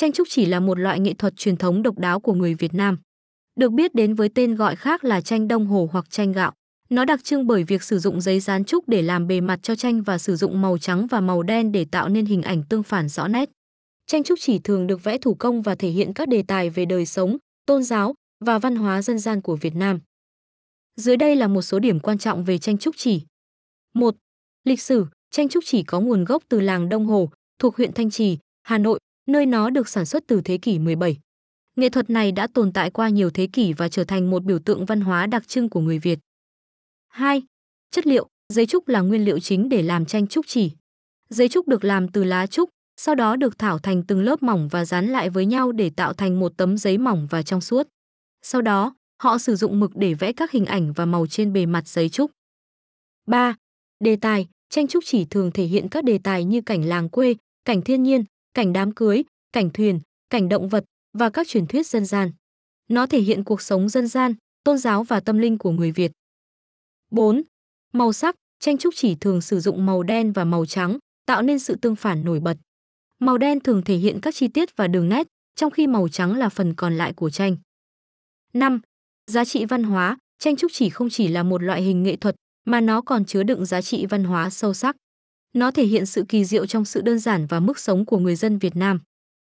tranh trúc chỉ là một loại nghệ thuật truyền thống độc đáo của người Việt Nam. Được biết đến với tên gọi khác là tranh đông hồ hoặc tranh gạo. Nó đặc trưng bởi việc sử dụng giấy dán trúc để làm bề mặt cho tranh và sử dụng màu trắng và màu đen để tạo nên hình ảnh tương phản rõ nét. Tranh trúc chỉ thường được vẽ thủ công và thể hiện các đề tài về đời sống, tôn giáo và văn hóa dân gian của Việt Nam. Dưới đây là một số điểm quan trọng về tranh trúc chỉ. 1. Lịch sử, tranh trúc chỉ có nguồn gốc từ làng Đông Hồ, thuộc huyện Thanh Trì, Hà Nội, nơi nó được sản xuất từ thế kỷ 17. Nghệ thuật này đã tồn tại qua nhiều thế kỷ và trở thành một biểu tượng văn hóa đặc trưng của người Việt. 2. Chất liệu, giấy trúc là nguyên liệu chính để làm tranh trúc chỉ. Giấy trúc được làm từ lá trúc, sau đó được thảo thành từng lớp mỏng và dán lại với nhau để tạo thành một tấm giấy mỏng và trong suốt. Sau đó, họ sử dụng mực để vẽ các hình ảnh và màu trên bề mặt giấy trúc. 3. Đề tài, tranh trúc chỉ thường thể hiện các đề tài như cảnh làng quê, cảnh thiên nhiên, cảnh đám cưới, cảnh thuyền, cảnh động vật và các truyền thuyết dân gian. Nó thể hiện cuộc sống dân gian, tôn giáo và tâm linh của người Việt. 4. Màu sắc, tranh trúc chỉ thường sử dụng màu đen và màu trắng, tạo nên sự tương phản nổi bật. Màu đen thường thể hiện các chi tiết và đường nét, trong khi màu trắng là phần còn lại của tranh. 5. Giá trị văn hóa, tranh trúc chỉ không chỉ là một loại hình nghệ thuật mà nó còn chứa đựng giá trị văn hóa sâu sắc. Nó thể hiện sự kỳ diệu trong sự đơn giản và mức sống của người dân Việt Nam.